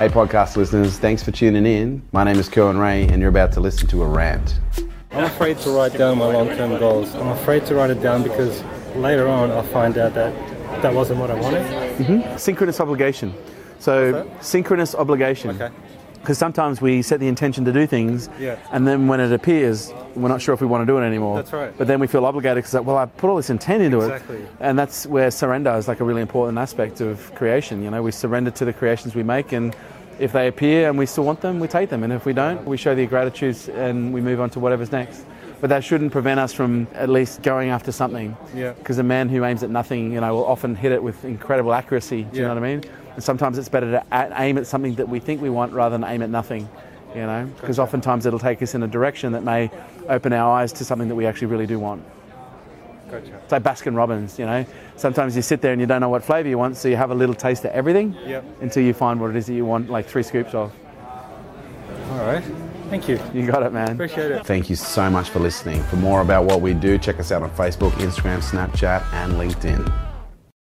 Hey, podcast listeners, thanks for tuning in. My name is Kerwin Rae, and you're about to listen to a rant. I'm afraid to write down my long-term goals. I'm afraid to write it down because later on I'll find out that that wasn't what I wanted. Mm-hmm. synchronous obligation. So synchronous obligation. Okay. Because sometimes we set the intention to do things, Yeah. and then when it appears, we're not sure if we want to do it anymore. That's right. But then we feel obligated because, well, I put all this intent into Exactly. it, and that's where surrender is like a really important aspect of creation. You know, we surrender to the creations we make, and if they appear and we still want them, we take them, and if we don't, we show the gratitude and we move on to whatever's next. But that shouldn't prevent us from at least going after something. Yeah. Because a man who aims at nothing, you know, will often hit it with incredible accuracy. Do you know what I mean? And sometimes it's better to aim at something that we think we want rather than aim at nothing. You know, because oftentimes it'll take us in a direction that may open our eyes to something that we actually really do want. Gotcha. It's like Baskin Robbins, you know. Sometimes you sit there and you don't know what flavour you want, so you have a little taste of everything Yep. until you find what it is that you want, like three scoops of. All right. Thank you. You got it, man. Appreciate it. Thank you so much for listening. For more about what we do, check us out on Facebook, Instagram, Snapchat, and LinkedIn.